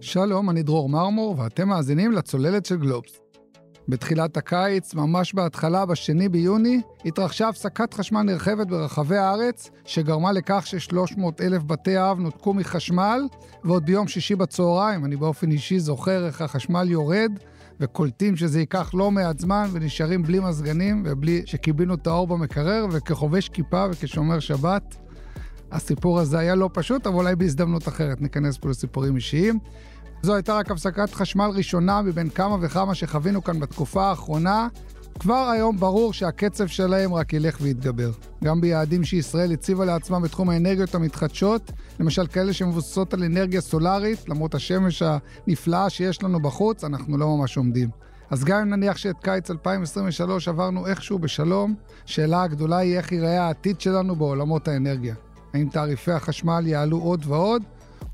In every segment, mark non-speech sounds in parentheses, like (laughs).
שלום, אני דרור מרמור, ואתם מאזינים לצוללת של גלובס. בתחילת הקיץ, ממש בהתחלה, בשני ביוני, התרחשה הפסקת חשמל נרחבת ברחבי הארץ, שגרמה לכך ש-300 אלף בתי אב נותקו מחשמל, ועוד ביום שישי בצהריים, אני באופן אישי זוכר איך החשמל יורד, וקולטים שזה ייקח לא מעט זמן, ונשארים בלי מזגנים, ובלי שקיבינו את האור במקרר, וכחובש כיפה וכשומר שבת. הסיפור הזה היה לא פשוט, אבל אולי בהזדמנות אחרת ניכנס פה לסיפורים אישיים. זו הייתה רק הפסקת חשמל ראשונה מבין כמה וכמה שחווינו כאן בתקופה האחרונה. כבר היום ברור שהקצב שלהם רק ילך ויתגבר. גם ביעדים שישראל הציבה לעצמה בתחום האנרגיות המתחדשות, למשל כאלה שמבוססות על אנרגיה סולארית, למרות השמש הנפלאה שיש לנו בחוץ, אנחנו לא ממש עומדים. אז גם אם נניח שאת קיץ 2023 עברנו איכשהו בשלום, שאלה הגדולה היא איך ייראה העתיד שלנו בעולמות האנרגיה. האם תעריפי החשמל יעלו עוד ועוד,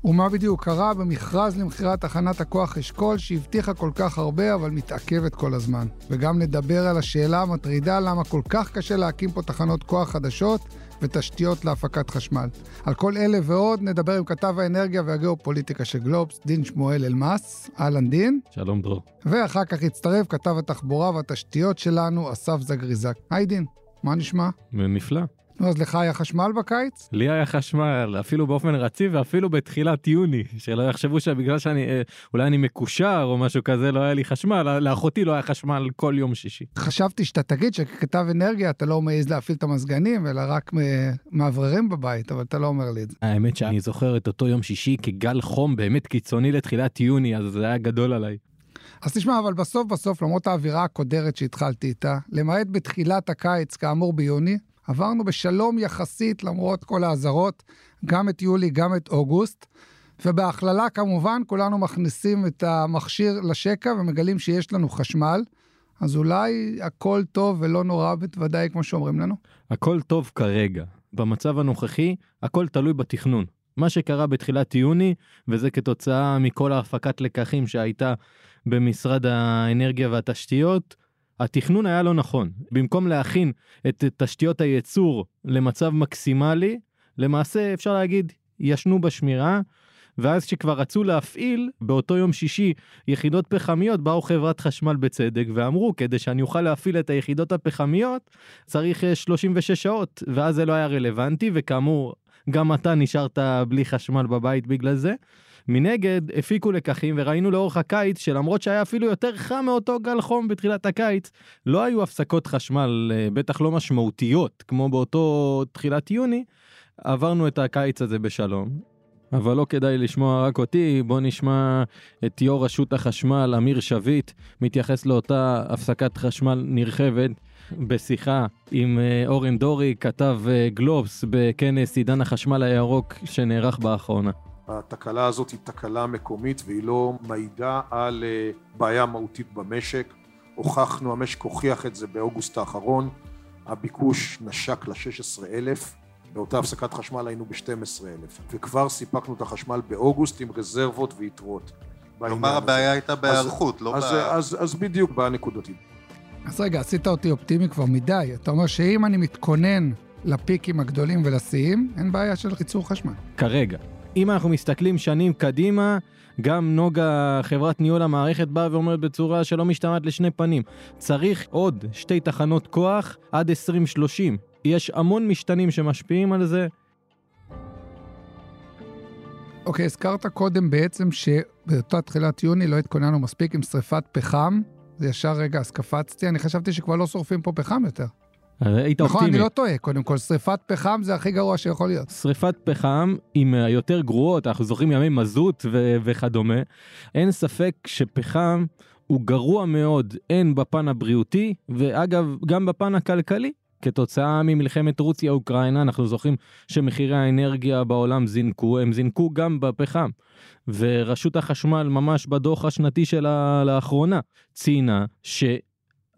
ומה בדיוק קרה במכרז למכירת תחנת הכוח אשכול שהבטיחה כל כך הרבה אבל מתעכבת כל הזמן. וגם נדבר על השאלה המטרידה למה כל כך קשה להקים פה תחנות כוח חדשות ותשתיות להפקת חשמל. על כל אלה ועוד נדבר עם כתב האנרגיה והגיאופוליטיקה של גלובס, דין שמואל אלמס. אהלן דין. שלום דרור. ואחר כך יצטרף כתב התחבורה והתשתיות שלנו, אסף זגריזק. היי דין, מה נשמע? נפלא. נו, אז לך היה חשמל בקיץ? לי היה חשמל, אפילו באופן רציף ואפילו בתחילת יוני, שלא יחשבו שבגלל שאני, אה, אולי אני מקושר או משהו כזה, לא היה לי חשמל, לאחותי לא היה חשמל כל יום שישי. חשבתי שאתה תגיד שככתב אנרגיה אתה לא מעז להפעיל את המזגנים, אלא רק מאווררים בבית, אבל אתה לא אומר לי את זה. האמת שאני זוכר את אותו יום שישי כגל חום באמת קיצוני לתחילת יוני, אז זה היה גדול עליי. אז תשמע, אבל בסוף בסוף, למרות האווירה הקודרת שהתחלתי איתה, למעט בתחילת הקיץ, כאמור ביוני, עברנו בשלום יחסית למרות כל האזהרות, גם את יולי, גם את אוגוסט. ובהכללה כמובן כולנו מכניסים את המכשיר לשקע ומגלים שיש לנו חשמל. אז אולי הכל טוב ולא נורא בוודאי כמו שאומרים לנו? הכל טוב כרגע. במצב הנוכחי הכל תלוי בתכנון. מה שקרה בתחילת יוני, וזה כתוצאה מכל ההפקת לקחים שהייתה במשרד האנרגיה והתשתיות, התכנון היה לא נכון. במקום להכין את תשתיות הייצור למצב מקסימלי, למעשה אפשר להגיד ישנו בשמירה, ואז כשכבר רצו להפעיל באותו יום שישי יחידות פחמיות באו חברת חשמל בצדק ואמרו כדי שאני אוכל להפעיל את היחידות הפחמיות צריך 36 אה, שעות ואז זה לא היה רלוונטי וכאמור גם אתה נשארת בלי חשמל בבית בגלל זה. מנגד הפיקו לקחים וראינו לאורך הקיץ שלמרות שהיה אפילו יותר חם מאותו גל חום בתחילת הקיץ לא היו הפסקות חשמל אה, בטח לא משמעותיות כמו באותו תחילת יוני עברנו את הקיץ הזה בשלום. אבל לא כדאי לשמוע רק אותי, בוא נשמע את יו"ר רשות החשמל, אמיר שביט, מתייחס לאותה הפסקת חשמל נרחבת בשיחה עם אה, אורן דורי, כתב אה, גלובס בכנס עידן החשמל הירוק שנערך באחרונה. התקלה הזאת היא תקלה מקומית והיא לא מעידה על אה, בעיה מהותית במשק. הוכחנו, המשק הוכיח את זה באוגוסט האחרון, הביקוש נשק ל-16 אלף, באותה הפסקת חשמל היינו ב-12 אלף, וכבר סיפקנו את החשמל באוגוסט עם רזרבות ויתרות. כלומר הבעיה הייתה בהיערכות, לא אז, ב... אז, אז בדיוק בעיה נקודתית. אז רגע, עשית אותי אופטימי כבר מדי. אתה אומר שאם אני מתכונן לפיקים הגדולים ולשיאים, אין בעיה של ייצור חשמל. כרגע. אם אנחנו מסתכלים שנים קדימה, גם נוגה, חברת ניהול המערכת, באה ואומרת בצורה שלא משתמעת לשני פנים. צריך עוד שתי תחנות כוח עד 2030. יש המון משתנים שמשפיעים על זה. אוקיי, okay, הזכרת קודם בעצם שבאותה תחילת יוני לא התכוננו מספיק עם שריפת פחם. זה ישר רגע, אז קפצתי, אני חשבתי שכבר לא שורפים פה פחם יותר. היית נכון, אופטימי. אני לא טועה, קודם כל, שריפת פחם זה הכי גרוע שיכול להיות. שריפת פחם עם היותר גרועות, אנחנו זוכרים ימי מזוט ו- וכדומה, אין ספק שפחם הוא גרוע מאוד, הן בפן הבריאותי, ואגב, גם בפן הכלכלי. כתוצאה ממלחמת רוסיה-אוקראינה, אנחנו זוכרים שמחירי האנרגיה בעולם זינקו, הם זינקו גם בפחם. ורשות החשמל ממש בדוח השנתי שלה לאחרונה ציינה ש...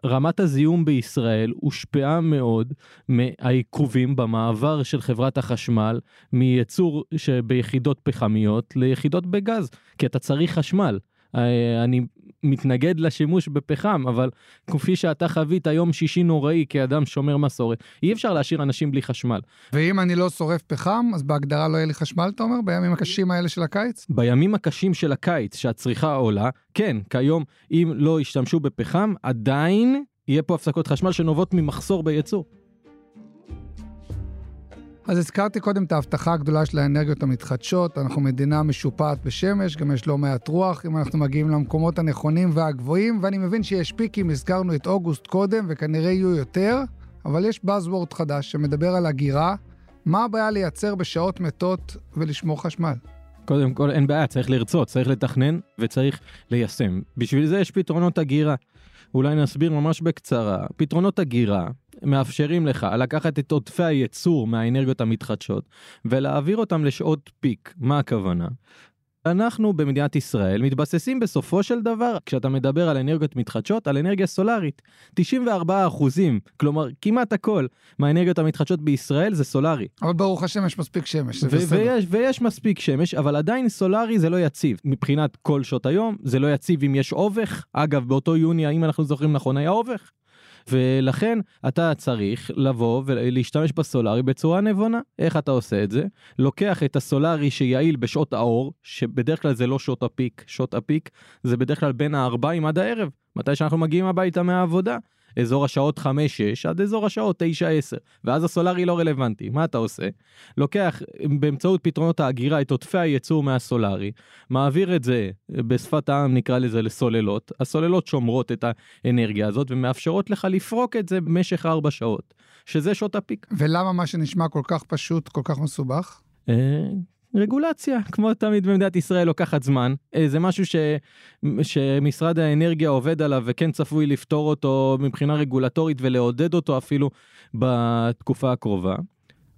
רמת הזיהום בישראל הושפעה מאוד מהעיכובים במעבר של חברת החשמל מייצור ביחידות פחמיות ליחידות בגז, כי אתה צריך חשמל. אה, אני מתנגד לשימוש בפחם, אבל כפי שאתה חווית יום שישי נוראי כאדם שומר מסורת, אי אפשר להשאיר אנשים בלי חשמל. ואם אני לא שורף פחם, אז בהגדרה לא יהיה לי חשמל, אתה אומר, בימים הקשים האלה של הקיץ? בימים הקשים של הקיץ, שהצריכה עולה, כן, כיום, אם לא ישתמשו בפחם, עדיין יהיה פה הפסקות חשמל שנובעות ממחסור בייצור. אז הזכרתי קודם את ההבטחה הגדולה של האנרגיות המתחדשות, אנחנו מדינה משופעת בשמש, גם יש לא מעט רוח, אם אנחנו מגיעים למקומות הנכונים והגבוהים, ואני מבין שיש פיקים, הזכרנו את אוגוסט קודם, וכנראה יהיו יותר, אבל יש Buzzword חדש שמדבר על הגירה. מה הבעיה לייצר בשעות מתות ולשמור חשמל? קודם כל, אין בעיה, צריך לרצות, צריך לתכנן וצריך ליישם. בשביל זה יש פתרונות הגירה. אולי נסביר ממש בקצרה. פתרונות הגירה מאפשרים לך לקחת את עודפי הייצור מהאנרגיות המתחדשות ולהעביר אותם לשעות פיק. מה הכוונה? אנחנו במדינת ישראל מתבססים בסופו של דבר, כשאתה מדבר על אנרגיות מתחדשות, על אנרגיה סולארית. 94 אחוזים, כלומר כמעט הכל מהאנרגיות המתחדשות בישראל זה סולארי. אבל ברוך השם יש מספיק שמש, זה ו- בסדר. ויש, ויש מספיק שמש, אבל עדיין סולארי זה לא יציב. מבחינת כל שעות היום, זה לא יציב אם יש אובך. אגב, באותו יוני, אם אנחנו זוכרים נכון, היה אובך. ולכן אתה צריך לבוא ולהשתמש בסולארי בצורה נבונה. איך אתה עושה את זה? לוקח את הסולארי שיעיל בשעות האור, שבדרך כלל זה לא שעות הפיק, שעות הפיק זה בדרך כלל בין הארבעים עד הערב, מתי שאנחנו מגיעים הביתה מהעבודה. אזור השעות 5-6 עד אזור השעות 9-10, ואז הסולארי לא רלוונטי. מה אתה עושה? לוקח באמצעות פתרונות ההגירה את עודפי הייצור מהסולארי, מעביר את זה בשפת העם נקרא לזה לסוללות, הסוללות שומרות את האנרגיה הזאת ומאפשרות לך לפרוק את זה במשך 4 שעות, שזה שעות הפיק. ולמה מה שנשמע כל כך פשוט, כל כך מסובך? רגולציה, כמו תמיד במדינת ישראל לוקחת זמן, אה, זה משהו ש... שמשרד האנרגיה עובד עליו וכן צפוי לפתור אותו מבחינה רגולטורית ולעודד אותו אפילו בתקופה הקרובה.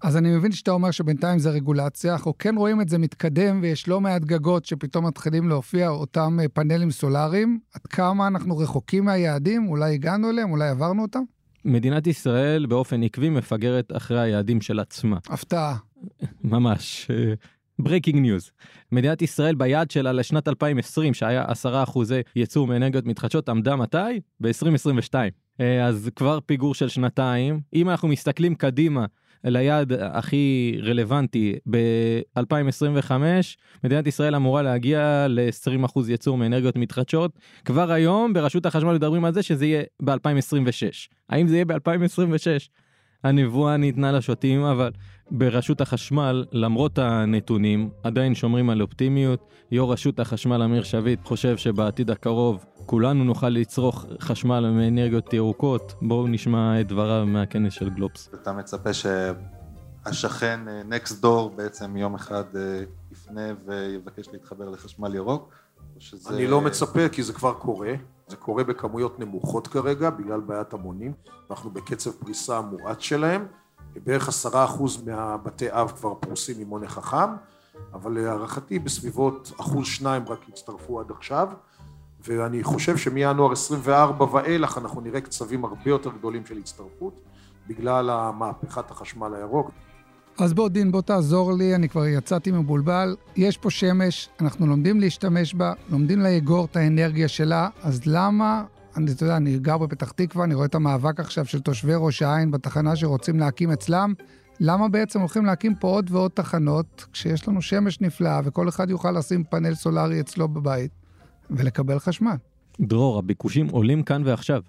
אז אני מבין שאתה אומר שבינתיים זה רגולציה, אנחנו כן רואים את זה מתקדם ויש לא מעט גגות שפתאום מתחילים להופיע אותם אה, פאנלים סולאריים. עד כמה אנחנו רחוקים מהיעדים? אולי הגענו אליהם? אולי עברנו אותם? מדינת ישראל באופן עקבי מפגרת אחרי היעדים של עצמה. הפתעה. ממש. breaking news. מדינת ישראל ביעד שלה לשנת 2020 שהיה 10 אחוזי ייצור מאנרגיות מתחדשות עמדה מתי? ב-2022. אז כבר פיגור של שנתיים. אם אנחנו מסתכלים קדימה ליעד הכי רלוונטי ב-2025, מדינת ישראל אמורה להגיע ל-20% ייצור מאנרגיות מתחדשות. כבר היום ברשות החשמל מדברים על זה שזה יהיה ב-2026. האם זה יהיה ב-2026? הנבואה ניתנה לשוטים, אבל ברשות החשמל, למרות הנתונים, עדיין שומרים על אופטימיות. יו"ר רשות החשמל אמיר שביט חושב שבעתיד הקרוב כולנו נוכל לצרוך חשמל מאנרגיות ירוקות. בואו נשמע את דבריו מהכנס של גלובס. אתה מצפה שהשכן נקסט דור בעצם יום אחד אה, יפנה ויבקש להתחבר לחשמל ירוק? שזה... אני לא מצפה כי זה כבר קורה. זה קורה בכמויות נמוכות כרגע בגלל בעיית המונים. אנחנו בקצב פריסה מואץ שלהם. בערך עשרה אחוז מהבתי אב כבר פרוסים עם מונה חכם, אבל להערכתי בסביבות אחוז שניים רק הצטרפו עד עכשיו, ואני חושב שמינואר 24 ואילך אנחנו נראה קצבים הרבה יותר גדולים של הצטרפות, בגלל המהפכת החשמל הירוק. אז בוא דין, בוא תעזור לי, אני כבר יצאתי מבולבל. יש פה שמש, אנחנו לומדים להשתמש בה, לומדים לאגור את האנרגיה שלה, אז למה אני, אתה יודע, אני גר בפתח תקווה, אני רואה את המאבק עכשיו של תושבי ראש העין בתחנה שרוצים להקים אצלם. למה בעצם הולכים להקים פה עוד ועוד תחנות, כשיש לנו שמש נפלאה וכל אחד יוכל לשים פאנל סולארי אצלו בבית ולקבל חשמל? דרור, הביקושים עולים כאן ועכשיו.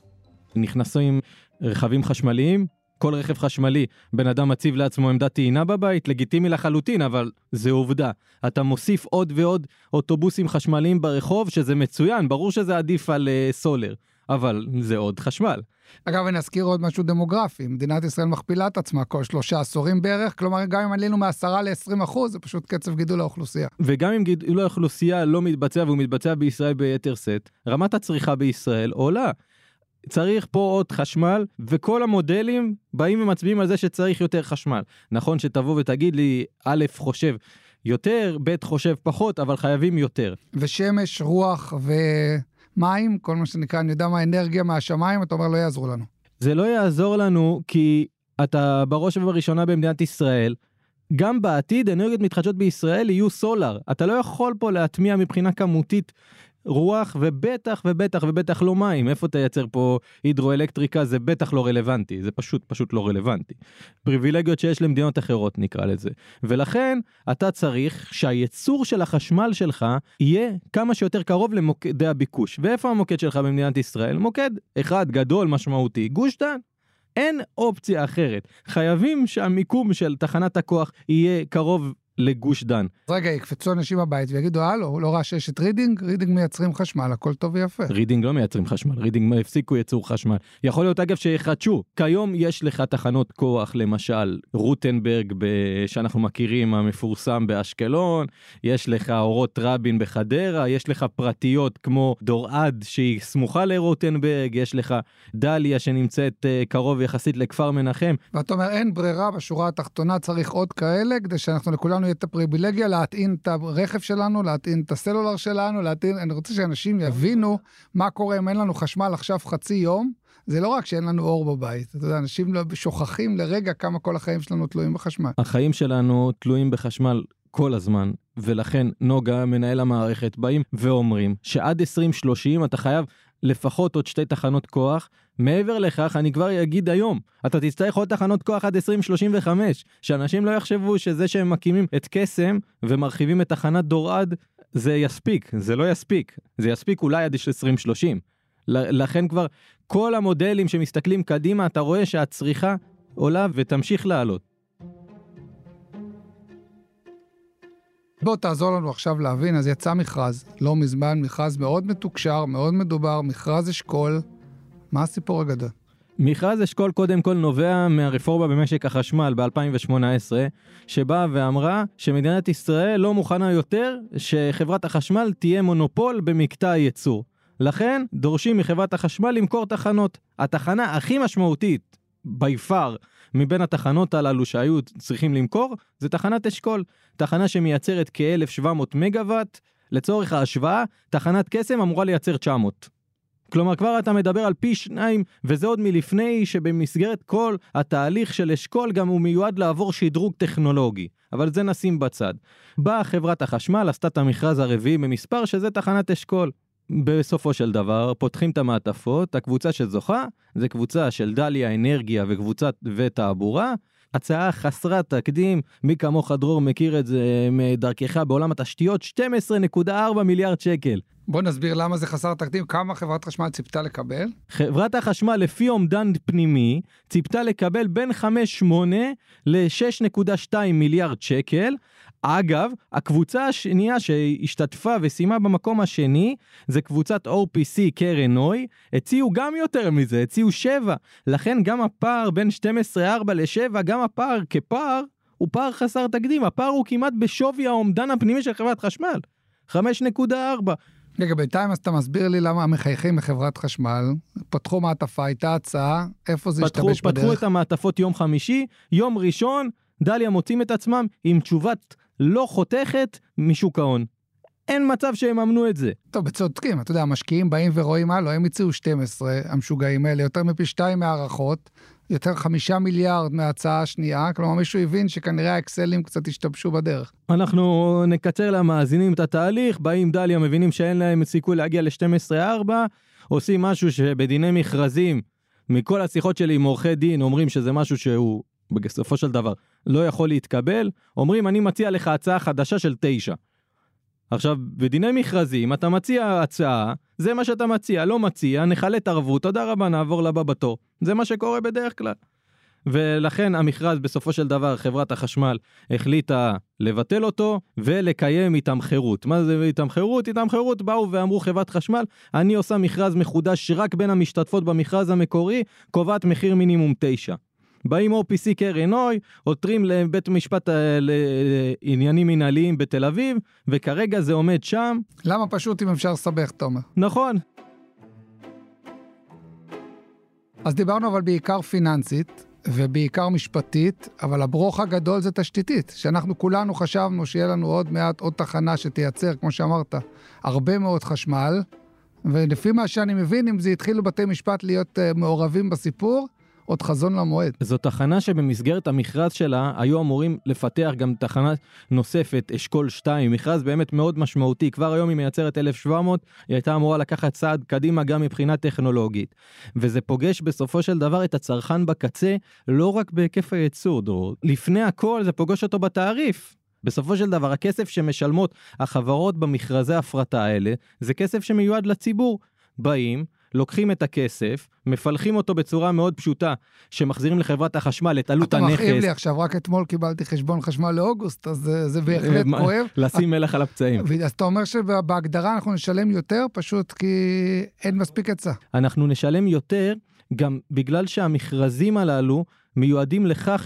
נכנסים רכבים חשמליים, כל רכב חשמלי, בן אדם מציב לעצמו עמדת טעינה בבית, לגיטימי לחלוטין, אבל זה עובדה. אתה מוסיף עוד ועוד אוטובוסים חשמליים ברחוב, שזה מצוין, ברור שזה עדיף על uh, סולר. אבל זה עוד חשמל. אגב, אני אזכיר עוד משהו דמוגרפי. מדינת ישראל מכפילה את עצמה כל שלושה עשורים בערך, כלומר, גם אם עלינו מ-10 ל-20 אחוז, זה פשוט קצב גידול האוכלוסייה. וגם אם גידול האוכלוסייה לא מתבצע והוא מתבצע בישראל ביתר שאת, רמת הצריכה בישראל עולה. צריך פה עוד חשמל, וכל המודלים באים ומצביעים על זה שצריך יותר חשמל. נכון שתבוא ותגיד לי, א', חושב יותר, ב', חושב פחות, אבל חייבים יותר. ושמש, רוח ו... מים, כל מה שנקרא, אני יודע מה, אנרגיה מהשמיים, אתה אומר לא יעזרו לנו. זה לא יעזור לנו כי אתה בראש ובראשונה במדינת ישראל, גם בעתיד אנרגיות מתחדשות בישראל יהיו סולאר. אתה לא יכול פה להטמיע מבחינה כמותית רוח ובטח ובטח ובטח לא מים. איפה תייצר פה הידרואלקטריקה זה בטח לא רלוונטי, זה פשוט פשוט לא רלוונטי. פריבילגיות שיש למדינות אחרות נקרא לזה. ולכן אתה צריך שהייצור של החשמל שלך יהיה כמה שיותר קרוב למוקדי הביקוש. ואיפה המוקד שלך במדינת ישראל? מוקד אחד גדול משמעותי, גוש דן. אין אופציה אחרת. חייבים שהמיקום של תחנת הכוח יהיה קרוב לגוש דן. אז רגע, יקפצו אנשים בבית ויגידו, הלו, הוא לא ראה שיש את רידינג? רידינג מייצרים חשמל, הכל טוב ויפה. רידינג לא מייצרים חשמל, רידינג הפסיקו ייצור חשמל. יכול להיות אגב שיחדשו. כיום יש לך תחנות כוח, למשל רוטנברג ב... שאנחנו מכירים, המפורסם באשקלון, יש לך אורות רבין בחדרה, יש לך פרטיות כמו דורעד שהיא סמוכה לרוטנברג, יש לך דליה שנמצאת אה, קרוב יחסית לכפר מנחם. ואתה אומר, אין ברירה, בשורה התחתונה צריך עוד כאלה, כדי שאנחנו לכולנו יהיה את הפריבילגיה להטעין את הרכב שלנו, להטעין את הסלולר שלנו, להטעין... אני רוצה שאנשים יבינו מה קורה אם אין לנו חשמל עכשיו חצי יום. זה לא רק שאין לנו אור בבית, אתה יודע, אנשים לא שוכחים לרגע כמה כל החיים שלנו תלויים בחשמל. החיים שלנו תלויים בחשמל כל הזמן, ולכן נוגה, מנהל המערכת, באים ואומרים שעד 2030 אתה חייב לפחות עוד שתי תחנות כוח. מעבר לכך, אני כבר אגיד היום, אתה תצטרך עוד תחנות כוח עד 2035, שאנשים לא יחשבו שזה שהם מקימים את קסם ומרחיבים את תחנת דורעד, זה יספיק, זה לא יספיק, זה יספיק אולי עד 2030. לכן כבר כל המודלים שמסתכלים קדימה, אתה רואה שהצריכה עולה ותמשיך לעלות. בוא תעזור לנו עכשיו להבין, אז יצא מכרז, לא מזמן, מכרז מאוד מתוקשר, מאוד מדובר, מכרז אשכול. מה הסיפור הגדול? מכרז אשכול קודם כל נובע מהרפורמה במשק החשמל ב-2018, שבאה ואמרה שמדינת ישראל לא מוכנה יותר שחברת החשמל תהיה מונופול במקטע הייצור. לכן דורשים מחברת החשמל למכור תחנות. התחנה הכי משמעותית, by far, מבין התחנות הללו שהיו צריכים למכור, זה תחנת אשכול. תחנה שמייצרת כ-1700 מגוואט. לצורך ההשוואה, תחנת קסם אמורה לייצר 900. כלומר, כבר אתה מדבר על פי שניים, וזה עוד מלפני שבמסגרת כל התהליך של אשכול גם הוא מיועד לעבור שדרוג טכנולוגי. אבל זה נשים בצד. באה חברת החשמל, עשתה את המכרז הרביעי במספר, שזה תחנת אשכול. בסופו של דבר פותחים את המעטפות, הקבוצה שזוכה זה קבוצה של דליה אנרגיה וקבוצת ותעבורה. הצעה חסרת תקדים, מי כמוך דרור מכיר את זה מדרכך בעולם התשתיות, 12.4 מיליארד שקל. בוא נסביר למה זה חסר תקדים, כמה חברת חשמל ציפתה לקבל? חברת החשמל לפי אומדן פנימי ציפתה לקבל בין 5.8 ל-6.2 מיליארד שקל. אגב, הקבוצה השנייה שהשתתפה וסיימה במקום השני זה קבוצת OPC קרן נוי, הציעו גם יותר מזה, הציעו 7. לכן גם הפער בין 12.4 ל-7, גם הפער כפער, הוא פער חסר תקדים, הפער הוא כמעט בשווי האומדן הפנימי של חברת חשמל. 5.4. רגע, בינתיים אז אתה מסביר לי למה המחייכים בחברת חשמל, פתחו מעטפה, הייתה הצעה, איפה זה פתחו, השתבש בדרך? פתחו את המעטפות יום חמישי, יום ראשון, דליה מוצאים את עצמם עם תשובת לא חותכת משוק ההון. אין מצב שיממנו את זה. טוב, בצודקים, אתה יודע, המשקיעים באים ורואים, הלו, הם הציעו 12, המשוגעים האלה, יותר מפי שתיים מהערכות, יותר חמישה מיליארד מההצעה השנייה, כלומר מישהו הבין שכנראה האקסלים קצת השתבשו בדרך. אנחנו נקצר למאזינים את התהליך, באים דליה, מבינים שאין להם סיכוי להגיע ל-12-4, עושים משהו שבדיני מכרזים, מכל השיחות שלי עם עורכי דין, אומרים שזה משהו שהוא בסופו של דבר לא יכול להתקבל, אומרים אני מציע לך הצעה חדשה של 9. עכשיו, בדיני מכרזים אתה מציע הצעה, זה מה שאתה מציע, לא מציע, נחלט ערבות, תודה רבה, נעבור לבא בתור. זה מה שקורה בדרך כלל. ולכן המכרז בסופו של דבר חברת החשמל החליטה לבטל אותו ולקיים איתם חירות. מה זה? איתם חירות באו ואמרו חברת חשמל אני עושה מכרז מחודש שרק בין המשתתפות במכרז המקורי קובעת מחיר מינימום 9. באים OPC קרן אוי, עותרים לבית משפט אה, לעניינים מנהליים בתל אביב, וכרגע זה עומד שם. למה פשוט אם אפשר לסבך, תומר? נכון. אז דיברנו אבל בעיקר פיננסית, ובעיקר משפטית, אבל הברוך הגדול זה תשתיתית, שאנחנו כולנו חשבנו שיהיה לנו עוד מעט עוד תחנה שתייצר, כמו שאמרת, הרבה מאוד חשמל, ולפי מה שאני מבין, אם זה התחילו בתי משפט להיות uh, מעורבים בסיפור, עוד חזון למועד. זו תחנה שבמסגרת המכרז שלה היו אמורים לפתח גם תחנה נוספת, אשכול 2, מכרז באמת מאוד משמעותי. כבר היום היא מייצרת 1,700, היא הייתה אמורה לקחת צעד קדימה גם מבחינה טכנולוגית. וזה פוגש בסופו של דבר את הצרכן בקצה, לא רק בהיקף הייצור, דרור. לפני הכל זה פוגש אותו בתעריף. בסופו של דבר הכסף שמשלמות החברות במכרזי הפרטה האלה זה כסף שמיועד לציבור. באים, לוקחים את הכסף, מפלחים אותו בצורה מאוד פשוטה, שמחזירים לחברת החשמל את עלות אתה הנכס. מכאיב לי עכשיו, רק אתמול קיבלתי חשבון חשמל לאוגוסט, אז זה, זה בהחלט מה- כואב. (laughs) לשים מלח על הפצעים. אז אתה אומר שבהגדרה אנחנו נשלם יותר, פשוט כי אין מספיק היצע. אנחנו נשלם יותר גם בגלל שהמכרזים הללו מיועדים לכך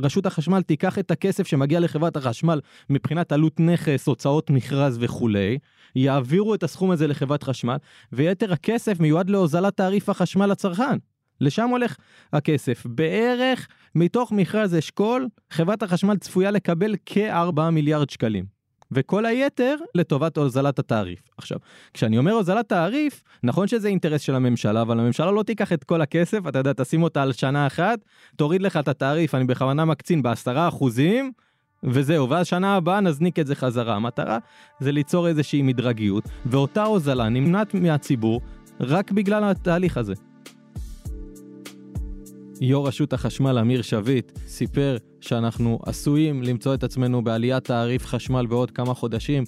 שרשות החשמל תיקח את הכסף שמגיע לחברת החשמל מבחינת עלות נכס, הוצאות מכרז וכולי, יעבירו את הסכום הזה לחברת חשמל, ויתר הכסף מיועד להוזלת תעריף החשמל לצרכן. לשם הולך הכסף. בערך מתוך מכרז אשכול, חברת החשמל צפויה לקבל כ-4 מיליארד שקלים. וכל היתר לטובת הוזלת התעריף. עכשיו, כשאני אומר הוזלת תעריף, נכון שזה אינטרס של הממשלה, אבל הממשלה לא תיקח את כל הכסף, אתה יודע, תשים אותה על שנה אחת, תוריד לך את התעריף, אני בכוונה מקצין בעשרה אחוזים, וזהו, ואז שנה הבאה נזניק את זה חזרה. המטרה זה ליצור איזושהי מדרגיות, ואותה הוזלה נמנעת מהציבור רק בגלל התהליך הזה. יו"ר רשות החשמל אמיר שביט סיפר שאנחנו עשויים למצוא את עצמנו בעליית תעריף חשמל בעוד כמה חודשים,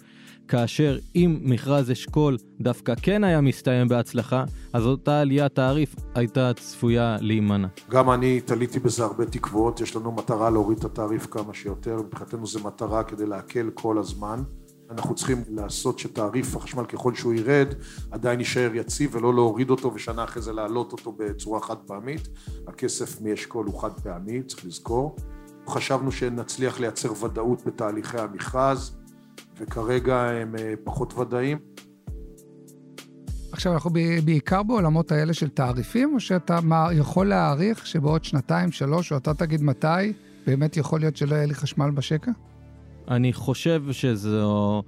כאשר אם מכרז אשכול דווקא כן היה מסתיים בהצלחה, אז אותה עליית תעריף הייתה צפויה להימנע. גם אני תליתי בזה הרבה תקוות, יש לנו מטרה להוריד את התעריף כמה שיותר, מבחינתנו זו מטרה כדי להקל כל הזמן. אנחנו צריכים לעשות שתעריף החשמל ככל שהוא ירד עדיין יישאר יציב ולא להוריד אותו ושנה אחרי זה להעלות אותו בצורה חד פעמית. הכסף מאשכול הוא חד פעמי, צריך לזכור. חשבנו שנצליח לייצר ודאות בתהליכי המכרז וכרגע הם אה, פחות ודאיים. עכשיו, אנחנו בעיקר בעולמות האלה של תעריפים, או שאתה יכול להעריך שבעוד שנתיים, שלוש, או אתה תגיד מתי, באמת יכול להיות שלא יהיה לי חשמל בשקע? אני חושב שזו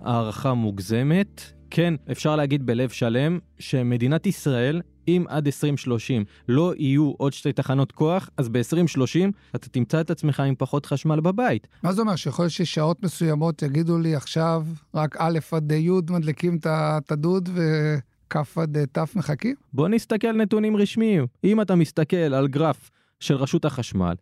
הערכה מוגזמת. כן, אפשר להגיד בלב שלם שמדינת ישראל, אם עד 2030 לא יהיו עוד שתי תחנות כוח, אז ב-2030 אתה תמצא את עצמך עם פחות חשמל בבית. מה זה אומר? שיכול להיות ששעות מסוימות יגידו לי עכשיו, רק א' עד י' מדליקים את הדוד וכ' עד ת' מחכים? בוא נסתכל נתונים רשמיים. אם אתה מסתכל על גרף של רשות החשמל,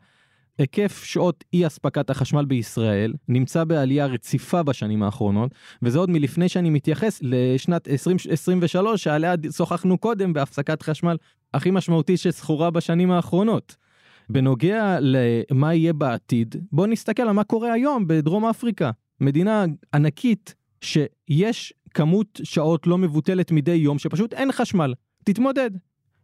היקף שעות אי אספקת החשמל בישראל נמצא בעלייה רציפה בשנים האחרונות, וזה עוד מלפני שאני מתייחס לשנת 2023 שעליה שוחחנו קודם בהפסקת חשמל הכי משמעותי שזכורה בשנים האחרונות. בנוגע למה יהיה בעתיד, בוא נסתכל על מה קורה היום בדרום אפריקה, מדינה ענקית שיש כמות שעות לא מבוטלת מדי יום שפשוט אין חשמל. תתמודד.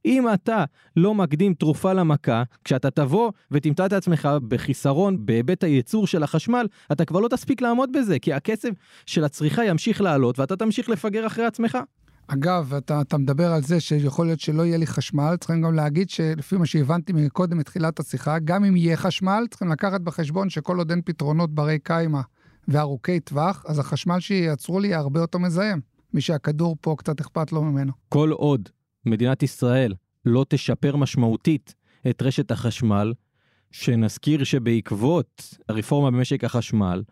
אם אתה לא מקדים תרופה למכה, כשאתה תבוא ותמצא את עצמך בחיסרון בהיבט הייצור של החשמל, אתה כבר לא תספיק לעמוד בזה, כי הקצב של הצריכה ימשיך לעלות ואתה תמשיך לפגר אחרי עצמך. אגב, אתה, אתה מדבר על זה שיכול להיות שלא יהיה לי חשמל, צריכים גם להגיד שלפי מה שהבנתי מקודם, מתחילת השיחה, גם אם יהיה חשמל, צריכים לקחת בחשבון שכל עוד אין פתרונות ברי קיימא וארוכי טווח, אז החשמל שייצרו לי יהיה הרבה יותר מזהם, מי שהכדור פה קצת אכפת לו ממנו. כל עוד מדינת ישראל לא תשפר משמעותית את רשת החשמל, שנזכיר שבעקבות הרפורמה במשק החשמל,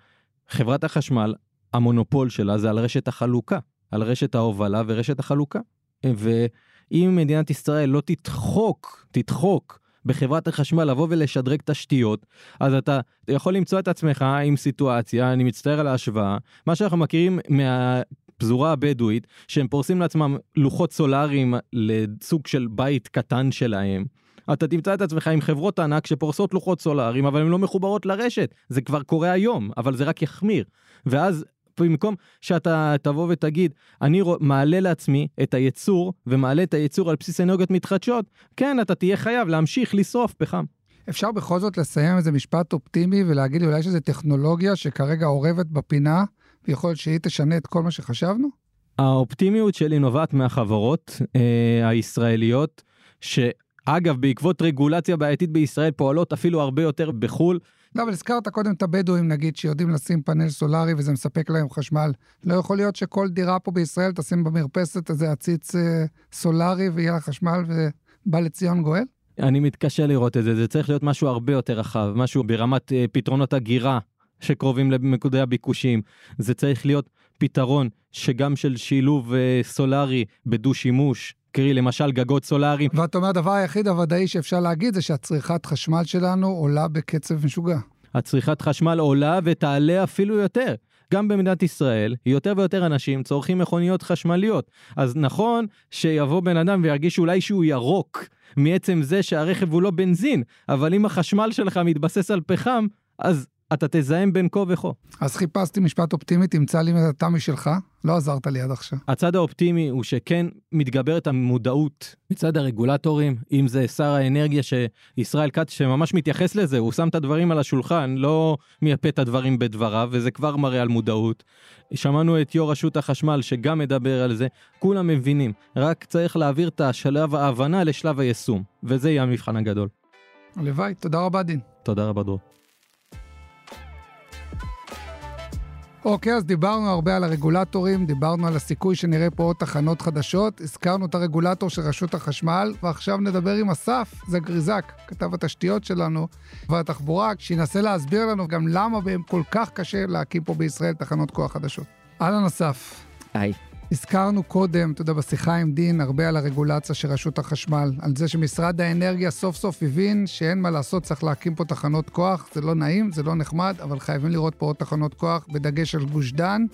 חברת החשמל, המונופול שלה זה על רשת החלוקה, על רשת ההובלה ורשת החלוקה. ואם מדינת ישראל לא תדחוק, תדחוק בחברת החשמל לבוא ולשדרג תשתיות, אז אתה יכול למצוא את עצמך עם סיטואציה, אני מצטער על ההשוואה, מה שאנחנו מכירים מה... הפזורה הבדואית, שהם פורסים לעצמם לוחות סולאריים לסוג של בית קטן שלהם. אתה תמצא את עצמך עם חברות ענק שפורסות לוחות סולאריים, אבל הן לא מחוברות לרשת. זה כבר קורה היום, אבל זה רק יחמיר. ואז במקום שאתה תבוא ותגיד, אני מעלה לעצמי את הייצור, ומעלה את הייצור על בסיס אנרגיות מתחדשות, כן, אתה תהיה חייב להמשיך לשרוף פחם. אפשר בכל זאת לסיים איזה משפט אופטימי ולהגיד לי אולי שזו טכנולוגיה שכרגע אורבת בפינה, ויכול להיות שהיא תשנה את כל מה שחשבנו? האופטימיות שלי נובעת מהחברות אה, הישראליות, שאגב, בעקבות רגולציה בעייתית בישראל, פועלות אפילו הרבה יותר בחו"ל. לא, אבל הזכרת קודם את הבדואים, נגיד, שיודעים לשים פאנל סולארי וזה מספק להם חשמל. לא יכול להיות שכל דירה פה בישראל תשים במרפסת איזה עציץ אה, סולארי ויהיה לה חשמל ובא לציון גואל? אני מתקשה לראות את זה, זה צריך להיות משהו הרבה יותר רחב, משהו ברמת אה, פתרונות הגירה שקרובים למקודי הביקושים. זה צריך להיות פתרון שגם של שילוב אה, סולארי בדו-שימוש, קרי למשל גגות סולאריים. ואתה אומר, הדבר היחיד הוודאי שאפשר להגיד זה שהצריכת חשמל שלנו עולה בקצב משוגע. הצריכת חשמל עולה ותעלה אפילו יותר. גם במדינת ישראל, יותר ויותר אנשים צורכים מכוניות חשמליות. אז נכון שיבוא בן אדם וירגיש אולי שהוא ירוק מעצם זה שהרכב הוא לא בנזין, אבל אם החשמל שלך מתבסס על פחם, אז אתה תזהם בין כה וכה. אז חיפשתי משפט אופטימי, תמצא לי אתה משלך, לא עזרת לי עד עכשיו. הצד האופטימי הוא שכן מתגברת המודעות מצד הרגולטורים, אם זה שר האנרגיה שישראל כץ שממש מתייחס לזה, הוא שם את הדברים על השולחן, לא מייפה את הדברים בדבריו, וזה כבר מראה על מודעות. שמענו את יו"ר רשות החשמל שגם מדבר על זה, כולם מבינים, רק צריך להעביר את השלב ההבנה לשלב היישום, וזה יהיה המבחן הגדול. הלוואי, תודה רבה דין. תודה רבה דרור. אוקיי, אז דיברנו הרבה על הרגולטורים, דיברנו על הסיכוי שנראה פה עוד תחנות חדשות, הזכרנו את הרגולטור של רשות החשמל, ועכשיו נדבר עם אסף, זה גריזק, כתב התשתיות שלנו, והתחבורה, שינסה להסביר לנו גם למה בהם כל כך קשה להקים פה בישראל תחנות כוח חדשות. אהלן אסף. היי. הזכרנו קודם, אתה יודע, בשיחה עם דין, הרבה על הרגולציה של רשות החשמל, על זה שמשרד האנרגיה סוף סוף הבין שאין מה לעשות, צריך להקים פה תחנות כוח, זה לא נעים, זה לא נחמד, אבל חייבים לראות פה עוד תחנות כוח, בדגש על גוש דן.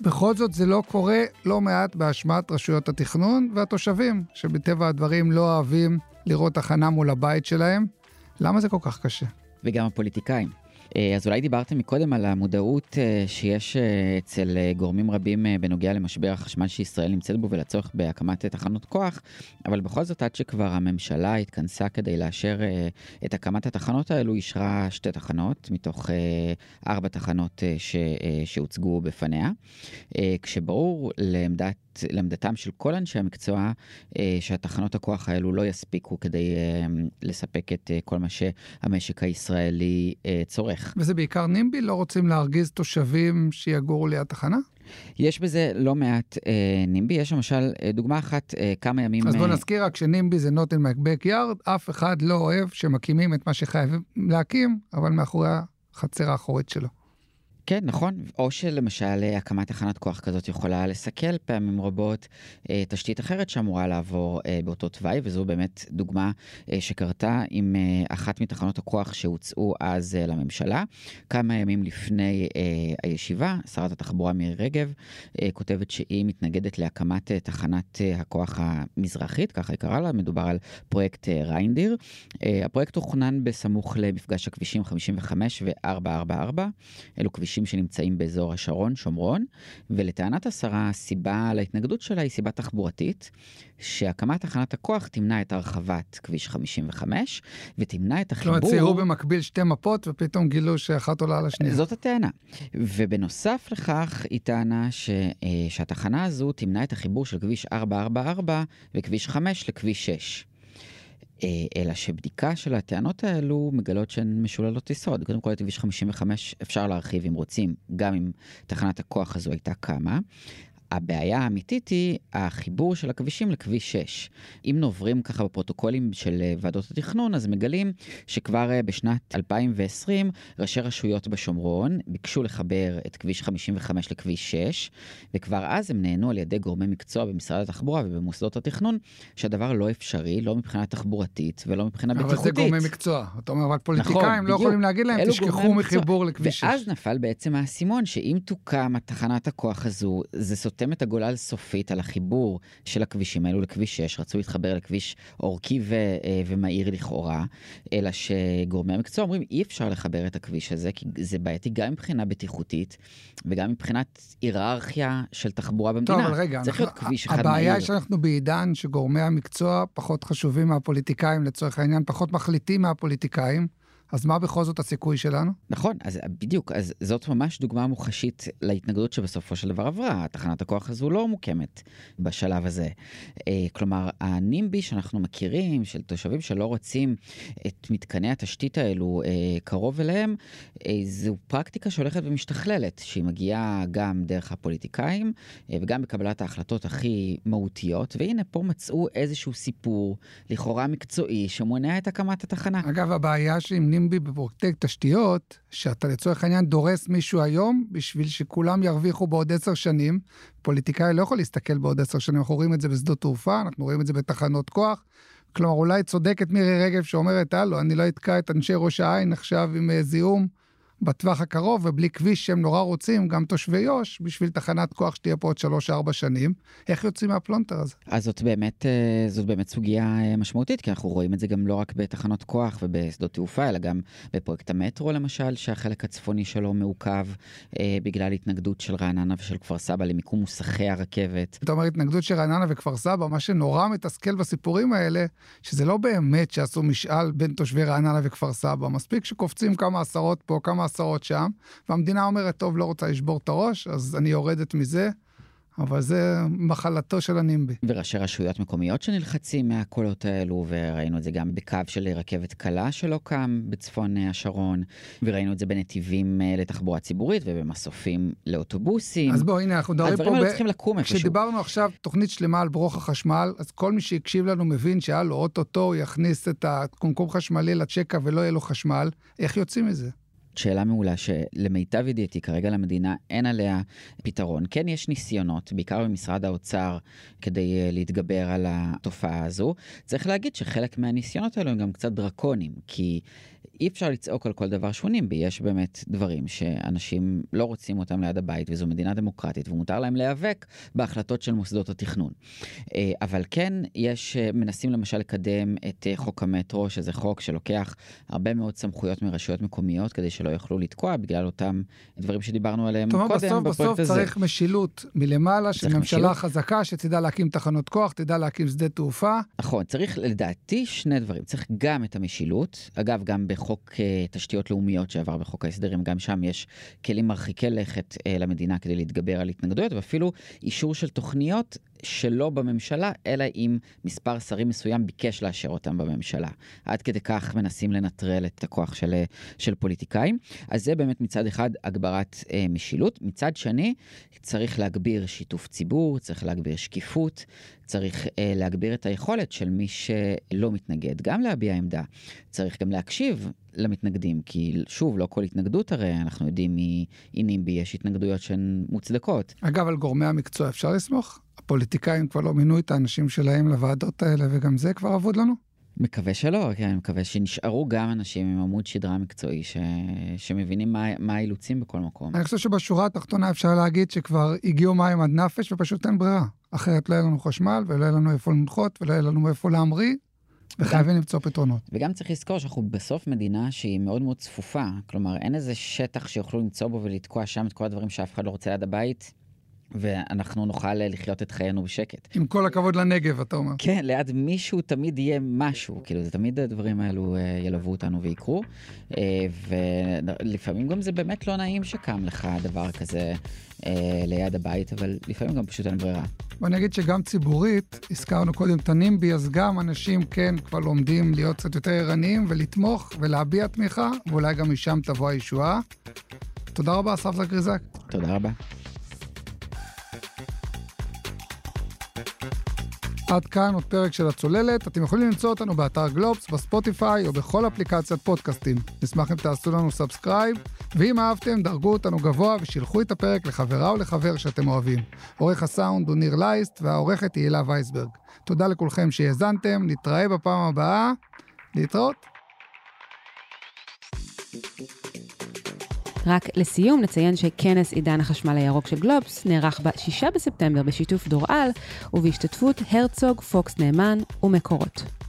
בכל זאת זה לא קורה לא מעט באשמת רשויות התכנון והתושבים, שמטבע הדברים לא אוהבים לראות תחנה מול הבית שלהם. למה זה כל כך קשה? וגם הפוליטיקאים. אה, אז אולי דיברתם מקודם על המודעות אה, שיש אה, אצל גורמים רבים בנוגע למשבר החשמל שישראל נמצאת בו ולצורך בהקמת תחנות כוח, אבל בכל זאת עד שכבר הממשלה התכנסה כדי לאשר את הקמת התחנות האלו, אישרה שתי תחנות מתוך ארבע תחנות ש, שהוצגו בפניה, כשברור לעמדת לעמדתם של כל אנשי המקצוע, שהתחנות הכוח האלו לא יספיקו כדי לספק את כל מה שהמשק הישראלי צורך. וזה בעיקר נימבי? לא רוצים להרגיז תושבים שיגורו ליד תחנה? יש בזה לא מעט אה, נימבי, יש למשל אה, דוגמה אחת, אה, כמה ימים... אז בוא נזכיר רק שנימבי זה not in my backyard, אף אחד לא אוהב שמקימים את מה שחייבים להקים, אבל מאחורי החצר האחורית שלו. כן, נכון. או שלמשל אה, הקמת תחנת כוח כזאת יכולה לסכל פעמים רבות אה, תשתית אחרת שאמורה לעבור אה, באותו תוואי, וזו באמת דוגמה שקרתה עם אחת מתחנות הכוח שהוצאו אז לממשלה. כמה ימים לפני הישיבה, שרת התחבורה מירי רגב כותבת שהיא מתנגדת להקמת תחנת הכוח המזרחית, ככה היא קראה לה, מדובר על פרויקט ריינדיר. הפרויקט תוכנן בסמוך למפגש הכבישים 55 ו-444. אלו כבישים כבישים שנמצאים באזור השרון, שומרון, ולטענת השרה, הסיבה להתנגדות שלה היא סיבה תחבורתית, שהקמת תחנת הכוח תמנע את הרחבת כביש 55, ותמנע את החיבור... כלומר, ציירו במקביל שתי מפות, ופתאום גילו שאחת עולה על השנייה. זאת הטענה. ובנוסף לכך, היא טענה ש, אה, שהתחנה הזו תמנע את החיבור של כביש 444 וכביש 5 לכביש 6. אה, אלא שבדיקה של הטענות האלו מגלות שהן משוללות יסוד. קודם כל את כביש 55 אפשר להרחיב אם רוצים, גם אם תחנת הכוח הזו הייתה קמה. הבעיה האמיתית היא החיבור של הכבישים לכביש 6. אם נוברים ככה בפרוטוקולים של אה, ועדות התכנון, אז מגלים שכבר אה, בשנת 2020 ראשי רשויות בשומרון ביקשו לחבר את כביש 55 לכביש 6, וכבר אז הם נהנו על ידי גורמי מקצוע במשרד התחבורה ובמוסדות התכנון, שהדבר לא אפשרי, לא מבחינה תחבורתית ולא מבחינה אבל בטיחותית. אבל זה גורמי מקצוע. אתה אומר, רק פוליטיקאים נכון, לא יכולים להגיד להם, תשכחו מחיבור לכביש 6. ואז נפל בעצם האסימון שאם תוקם תחנת הכוח הזו, זה סותם את הגולל סופית על החיבור של הכבישים האלו לכביש 6, רצו להתחבר לכביש אורכי ו- אה, ומהיר לכאורה, אלא שגורמי המקצוע אומרים אי אפשר לחבר את הכביש הזה, כי זה בעייתי גם מבחינה בטיחותית וגם מבחינת היררכיה של תחבורה במדינה. טוב, אבל רגע, צריך להיות כביש אחד מהיר. הבעיה היא שאנחנו בעידן שגורמי המקצוע פחות חשובים מהפוליטיקאים לצורך העניין, פחות מחליטים מהפוליטיקאים. אז מה בכל זאת הסיכוי שלנו? נכון, אז בדיוק, אז זאת ממש דוגמה מוחשית להתנגדות שבסופו של דבר עברה. תחנת הכוח הזו לא מוקמת בשלב הזה. אה, כלומר, הנימבי שאנחנו מכירים, של תושבים שלא רוצים את מתקני התשתית האלו אה, קרוב אליהם, אה, זו פרקטיקה שהולכת ומשתכללת, שהיא מגיעה גם דרך הפוליטיקאים וגם בקבלת ההחלטות הכי מהותיות, והנה פה מצאו איזשהו סיפור, לכאורה מקצועי, שמונע את הקמת התחנה. אגב, הבעיה שעם נימבי בפרויקטי תשתיות, שאתה לצורך העניין דורס מישהו היום בשביל שכולם ירוויחו בעוד עשר שנים. פוליטיקאי לא יכול להסתכל בעוד עשר שנים, אנחנו רואים את זה בשדות תעופה, אנחנו רואים את זה בתחנות כוח. כלומר, אולי צודקת מירי רגב שאומרת, הלו, אני לא אתקע את אנשי ראש העין עכשיו עם אה, זיהום. בטווח הקרוב, ובלי כביש שהם נורא רוצים, גם תושבי יו"ש, בשביל תחנת כוח שתהיה פה עוד 3-4 שנים. איך יוצאים מהפלונטר הזה? אז זאת באמת, אה, זאת באמת סוגיה אה, משמעותית, כי אנחנו רואים את זה גם לא רק בתחנות כוח ובשדות תעופה, אלא גם בפרויקט המטרו למשל, שהחלק הצפוני שלו מעוכב אה, בגלל התנגדות של רעננה ושל כפר סבא למיקום מוסכי הרכבת. אתה אומר התנגדות של רעננה וכפר סבא, מה שנורא מתסכל בסיפורים האלה, שזה לא באמת שעשו משאל בין תושבי רעננה וכפר סבא, מספיק שקופצים כמה עשרות פה, כמה עשרות שם, והמדינה אומרת, טוב, לא רוצה לשבור את הראש, אז אני יורדת מזה. אבל זה מחלתו של הנימבי. וראשי רשויות מקומיות שנלחצים מהקולות האלו, וראינו את זה גם בקו של רכבת קלה שלא קם בצפון השרון, וראינו את זה בנתיבים אה, לתחבורה ציבורית ובמסופים לאוטובוסים. אז בואו, הנה, אנחנו מדברים פה... הדברים האלו צריכים לקום איפשהו. כשדיברנו עכשיו תוכנית שלמה על ברוך החשמל, אז כל מי שהקשיב לנו מבין שהיה לו אוטוטו, יכניס את הקומקום חשמלי לצ'קה ולא יהיה לו חשמל. איך יוצאים מזה? שאלה מעולה שלמיטב ידיעתי כרגע למדינה אין עליה פתרון. כן יש ניסיונות, בעיקר במשרד האוצר, כדי אה, להתגבר על התופעה הזו. צריך להגיד שחלק מהניסיונות האלו הם גם קצת דרקונים, כי אי אפשר לצעוק על כל דבר שהוא נימבי, יש באמת דברים שאנשים לא רוצים אותם ליד הבית, וזו מדינה דמוקרטית, ומותר להם להיאבק בהחלטות של מוסדות התכנון. אה, אבל כן, יש, אה, מנסים למשל לקדם את אה, חוק המטרו, שזה חוק שלוקח הרבה מאוד סמכויות מרשויות מקומיות, כדי שלא יוכלו לתקוע בגלל אותם דברים שדיברנו עליהם קודם בפרויקט הזה. בסוף בסוף צריך משילות מלמעלה, של ממשלה משילות. חזקה שתדע להקים תחנות כוח, תדע להקים שדה תעופה. נכון, צריך לדעתי שני דברים. צריך גם את המשילות, אגב, גם בחוק... חוק אה, תשתיות לאומיות שעבר בחוק ההסדרים, גם שם יש כלים מרחיקי לכת אה, למדינה כדי להתגבר על התנגדויות, ואפילו אישור של תוכניות שלא בממשלה, אלא אם מספר שרים מסוים ביקש לאשר אותם בממשלה. עד כדי כך מנסים לנטרל את הכוח של, אה, של פוליטיקאים. אז זה באמת מצד אחד הגברת אה, משילות. מצד שני, צריך להגביר שיתוף ציבור, צריך להגביר שקיפות, צריך אה, להגביר את היכולת של מי שלא מתנגד גם להביע עמדה. צריך גם להקשיב למתנגדים, כי שוב, לא כל התנגדות הרי, אנחנו יודעים מ-NIMBY יש התנגדויות שהן מוצדקות. אגב, על גורמי המקצוע אפשר לסמוך? הפוליטיקאים כבר לא מינו את האנשים שלהם לוועדות האלה, וגם זה כבר אבוד לנו? מקווה שלא, כן, אני מקווה שנשארו גם אנשים עם עמוד שדרה מקצועי ש... שמבינים מה, מה האילוצים בכל מקום. אני חושב שבשורה התחתונה אפשר להגיד שכבר הגיעו מים עד נפש ופשוט אין ברירה. אחרת לא יהיה לנו חשמל ולא יהיה לנו איפה לנחות ולא יהיה לנו איפה להמריא. וחייבים למצוא פתרונות. וגם צריך לזכור שאנחנו בסוף מדינה שהיא מאוד מאוד צפופה. כלומר, אין איזה שטח שיוכלו למצוא בו ולתקוע שם את כל הדברים שאף אחד לא רוצה ליד הבית. ואנחנו נוכל לחיות את חיינו בשקט. עם כל הכבוד לנגב, אתה אומר. כן, ליד מישהו תמיד יהיה משהו, כאילו, זה תמיד הדברים האלו אה, ילוו אותנו ויקרו, אה, ולפעמים גם זה באמת לא נעים שקם לך דבר כזה אה, ליד הבית, אבל לפעמים גם פשוט אין ברירה. בוא נגיד שגם ציבורית, הזכרנו קודם את הנימבי, אז גם אנשים כן כבר לומדים להיות קצת יותר ערניים ולתמוך ולהביע תמיכה, ואולי גם משם תבוא הישועה. תודה רבה, אסף זקריזק. תודה רבה. עד כאן עוד פרק של הצוללת. אתם יכולים למצוא אותנו באתר גלובס, בספוטיפיי או בכל אפליקציית פודקאסטים. נשמח אם תעשו לנו subscribe, ואם אהבתם, דרגו אותנו גבוה ושילחו את הפרק לחברה או לחבר שאתם אוהבים. עורך הסאונד הוא ניר לייסט, והעורכת היא הילה וייסברג. תודה לכולכם שהאזנתם, נתראה בפעם הבאה. להתראות. רק לסיום נציין שכנס עידן החשמל הירוק של גלובס נערך ב-6 בספטמבר בשיתוף דור אלון ובהשתתפות הרצוג, פוקס נאמן ומקורות.